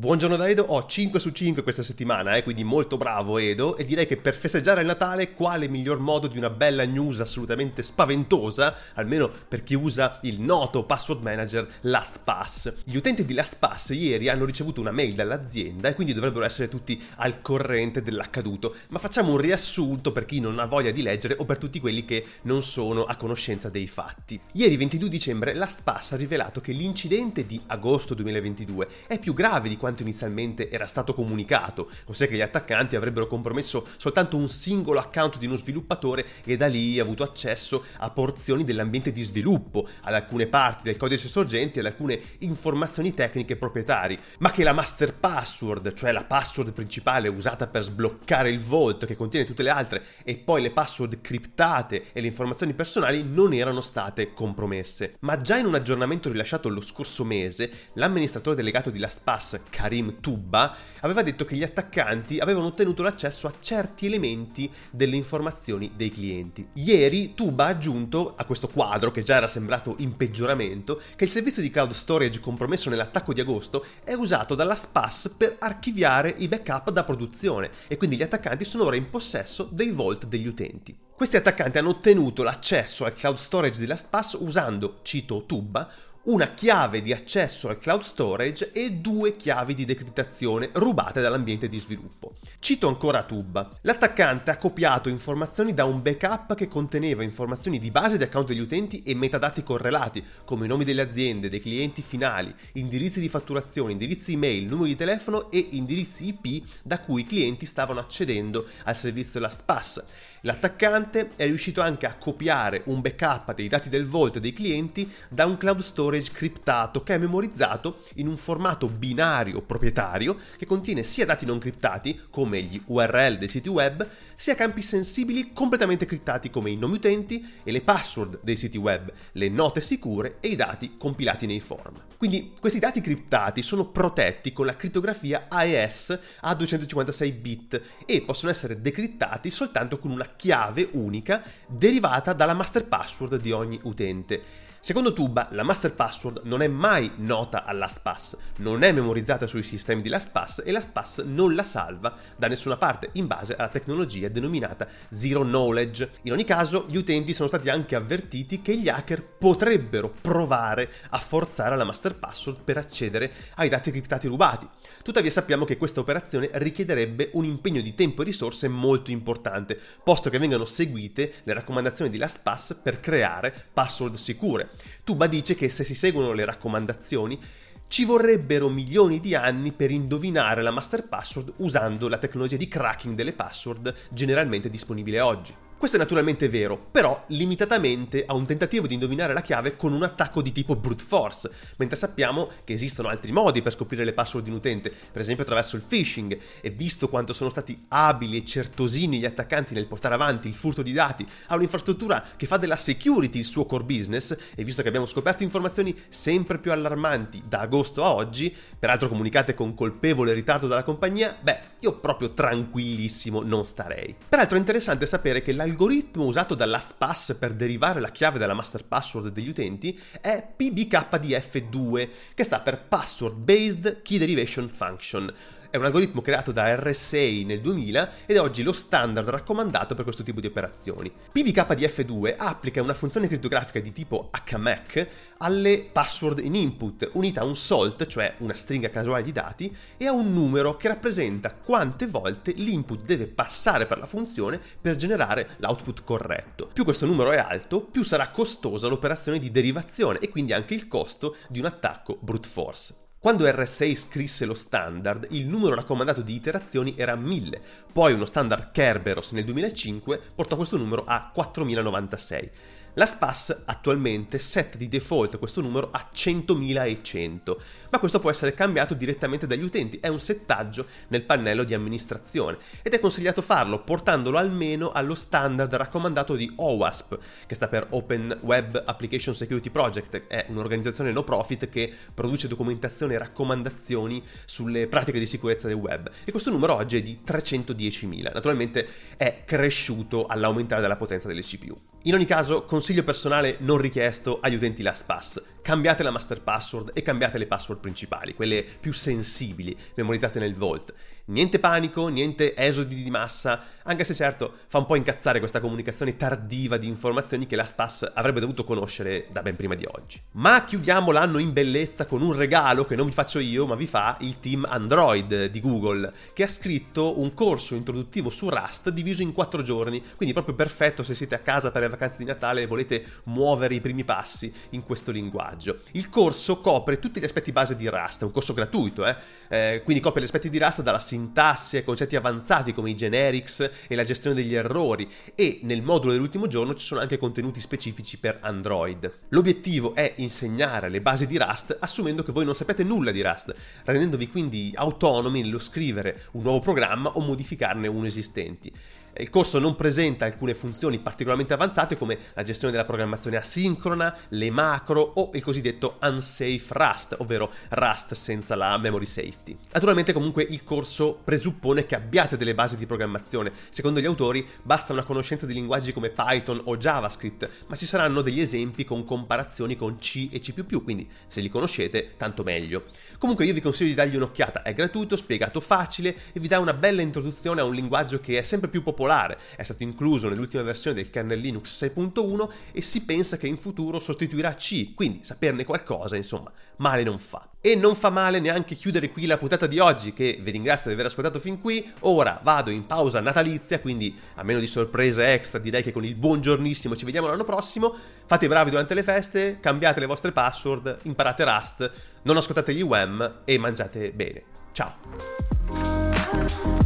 Buongiorno da Edo, ho 5 su 5 questa settimana, eh, quindi molto bravo Edo, e direi che per festeggiare il Natale quale miglior modo di una bella news assolutamente spaventosa, almeno per chi usa il noto password manager LastPass. Gli utenti di LastPass ieri hanno ricevuto una mail dall'azienda e quindi dovrebbero essere tutti al corrente dell'accaduto, ma facciamo un riassunto per chi non ha voglia di leggere o per tutti quelli che non sono a conoscenza dei fatti. Ieri 22 dicembre LastPass ha rivelato che l'incidente di agosto 2022 è più grave di quanto quanto inizialmente era stato comunicato, ossia che gli attaccanti avrebbero compromesso soltanto un singolo account di uno sviluppatore e da lì avuto accesso a porzioni dell'ambiente di sviluppo, ad alcune parti del codice sorgente e ad alcune informazioni tecniche proprietari, ma che la master password, cioè la password principale usata per sbloccare il vault che contiene tutte le altre e poi le password criptate e le informazioni personali non erano state compromesse. Ma già in un aggiornamento rilasciato lo scorso mese, l'amministratore delegato di LastPass, Karim Tubba, aveva detto che gli attaccanti avevano ottenuto l'accesso a certi elementi delle informazioni dei clienti. Ieri Tubba ha aggiunto a questo quadro, che già era sembrato in peggioramento, che il servizio di cloud storage compromesso nell'attacco di agosto è usato dalla SPAS per archiviare i backup da produzione e quindi gli attaccanti sono ora in possesso dei vault degli utenti. Questi attaccanti hanno ottenuto l'accesso al cloud storage di LastPass usando, cito Tubba, una chiave di accesso al cloud storage e due chiavi di decriptazione rubate dall'ambiente di sviluppo. Cito ancora Tubba. L'attaccante ha copiato informazioni da un backup che conteneva informazioni di base di account degli utenti e metadati correlati, come i nomi delle aziende, dei clienti finali, indirizzi di fatturazione, indirizzi email, numeri di telefono e indirizzi IP da cui i clienti stavano accedendo al servizio LastPass. L'attaccante è riuscito anche a copiare un backup dei dati del Vault dei clienti da un cloud storage criptato che è memorizzato in un formato binario proprietario che contiene sia dati non criptati come gli URL dei siti web, sia campi sensibili completamente criptati come i nomi utenti e le password dei siti web, le note sicure e i dati compilati nei form. Quindi questi dati criptati sono protetti con la crittografia AES a 256 bit e possono essere decrittati soltanto con una chiave unica derivata dalla master password di ogni utente. Secondo Tuba, la master password non è mai nota a LastPass, non è memorizzata sui sistemi di LastPass e LastPass non la salva da nessuna parte in base alla tecnologia denominata Zero Knowledge. In ogni caso, gli utenti sono stati anche avvertiti che gli hacker potrebbero provare a forzare la master password per accedere ai dati criptati rubati. Tuttavia sappiamo che questa operazione richiederebbe un impegno di tempo e risorse molto importante, posto che vengano seguite le raccomandazioni di LastPass per creare password sicure. Tuba dice che se si seguono le raccomandazioni ci vorrebbero milioni di anni per indovinare la master password usando la tecnologia di cracking delle password generalmente disponibile oggi. Questo è naturalmente vero, però limitatamente a un tentativo di indovinare la chiave con un attacco di tipo brute force, mentre sappiamo che esistono altri modi per scoprire le password di un utente, per esempio attraverso il phishing, e visto quanto sono stati abili e certosini gli attaccanti nel portare avanti il furto di dati a un'infrastruttura che fa della security il suo core business, e visto che abbiamo scoperto informazioni sempre più allarmanti da agosto a oggi, peraltro comunicate con colpevole ritardo dalla compagnia, beh, io proprio tranquillissimo non starei. Peraltro è interessante sapere che la L'algoritmo usato da LastPass per derivare la chiave dalla master password degli utenti è PBKDF2, che sta per Password Based Key Derivation Function, è un algoritmo creato da RSA nel 2000 ed è oggi lo standard raccomandato per questo tipo di operazioni. PBKDF2 applica una funzione crittografica di tipo HMAC alle password in input, unita a un salt, cioè una stringa casuale di dati, e a un numero che rappresenta quante volte l'input deve passare per la funzione per generare l'output corretto. Più questo numero è alto, più sarà costosa l'operazione di derivazione e quindi anche il costo di un attacco brute force. Quando RSA scrisse lo standard, il numero raccomandato di iterazioni era 1000, poi uno standard Kerberos nel 2005 portò questo numero a 4096. La SPAS attualmente setta di default questo numero a 100.100, ma questo può essere cambiato direttamente dagli utenti, è un settaggio nel pannello di amministrazione ed è consigliato farlo portandolo almeno allo standard raccomandato di OWASP, che sta per Open Web Application Security Project, è un'organizzazione no profit che produce documentazione e raccomandazioni sulle pratiche di sicurezza del web e questo numero oggi è di 310.000, naturalmente è cresciuto all'aumentare della potenza delle CPU. In ogni caso, consiglio personale non richiesto agli utenti LastPass. Cambiate la master password e cambiate le password principali, quelle più sensibili, memorizzate nel Vault. Niente panico, niente esodi di massa, anche se certo fa un po' incazzare questa comunicazione tardiva di informazioni che LastPass avrebbe dovuto conoscere da ben prima di oggi. Ma chiudiamo l'anno in bellezza con un regalo che non vi faccio io, ma vi fa il team Android di Google, che ha scritto un corso introduttivo su Rust diviso in quattro giorni, quindi proprio perfetto se siete a casa per le vacanze di Natale e volete muovere i primi passi in questo linguaggio. Il corso copre tutti gli aspetti base di Rust, è un corso gratuito, eh? Eh, quindi copre gli aspetti di Rust dalla sintassi ai concetti avanzati come i generics e la gestione degli errori e nel modulo dell'ultimo giorno ci sono anche contenuti specifici per Android. L'obiettivo è insegnare le basi di Rust assumendo che voi non sapete nulla di Rust, rendendovi quindi autonomi nello scrivere un nuovo programma o modificarne uno esistenti. Il corso non presenta alcune funzioni particolarmente avanzate come la gestione della programmazione asincrona, le macro o il cosiddetto unsafe Rust, ovvero Rust senza la memory safety. Naturalmente comunque il corso presuppone che abbiate delle basi di programmazione. Secondo gli autori basta una conoscenza di linguaggi come Python o JavaScript, ma ci saranno degli esempi con comparazioni con C e C++, quindi se li conoscete tanto meglio. Comunque io vi consiglio di dargli un'occhiata, è gratuito, spiegato facile e vi dà una bella introduzione a un linguaggio che è sempre più popolare popolare, è stato incluso nell'ultima versione del kernel Linux 6.1 e si pensa che in futuro sostituirà C, quindi saperne qualcosa, insomma, male non fa. E non fa male neanche chiudere qui la puntata di oggi, che vi ringrazio di aver ascoltato fin qui. Ora vado in pausa natalizia, quindi a meno di sorprese extra direi che con il buongiornissimo ci vediamo l'anno prossimo. Fate bravi durante le feste, cambiate le vostre password, imparate Rust, non ascoltate gli UEM e mangiate bene. Ciao!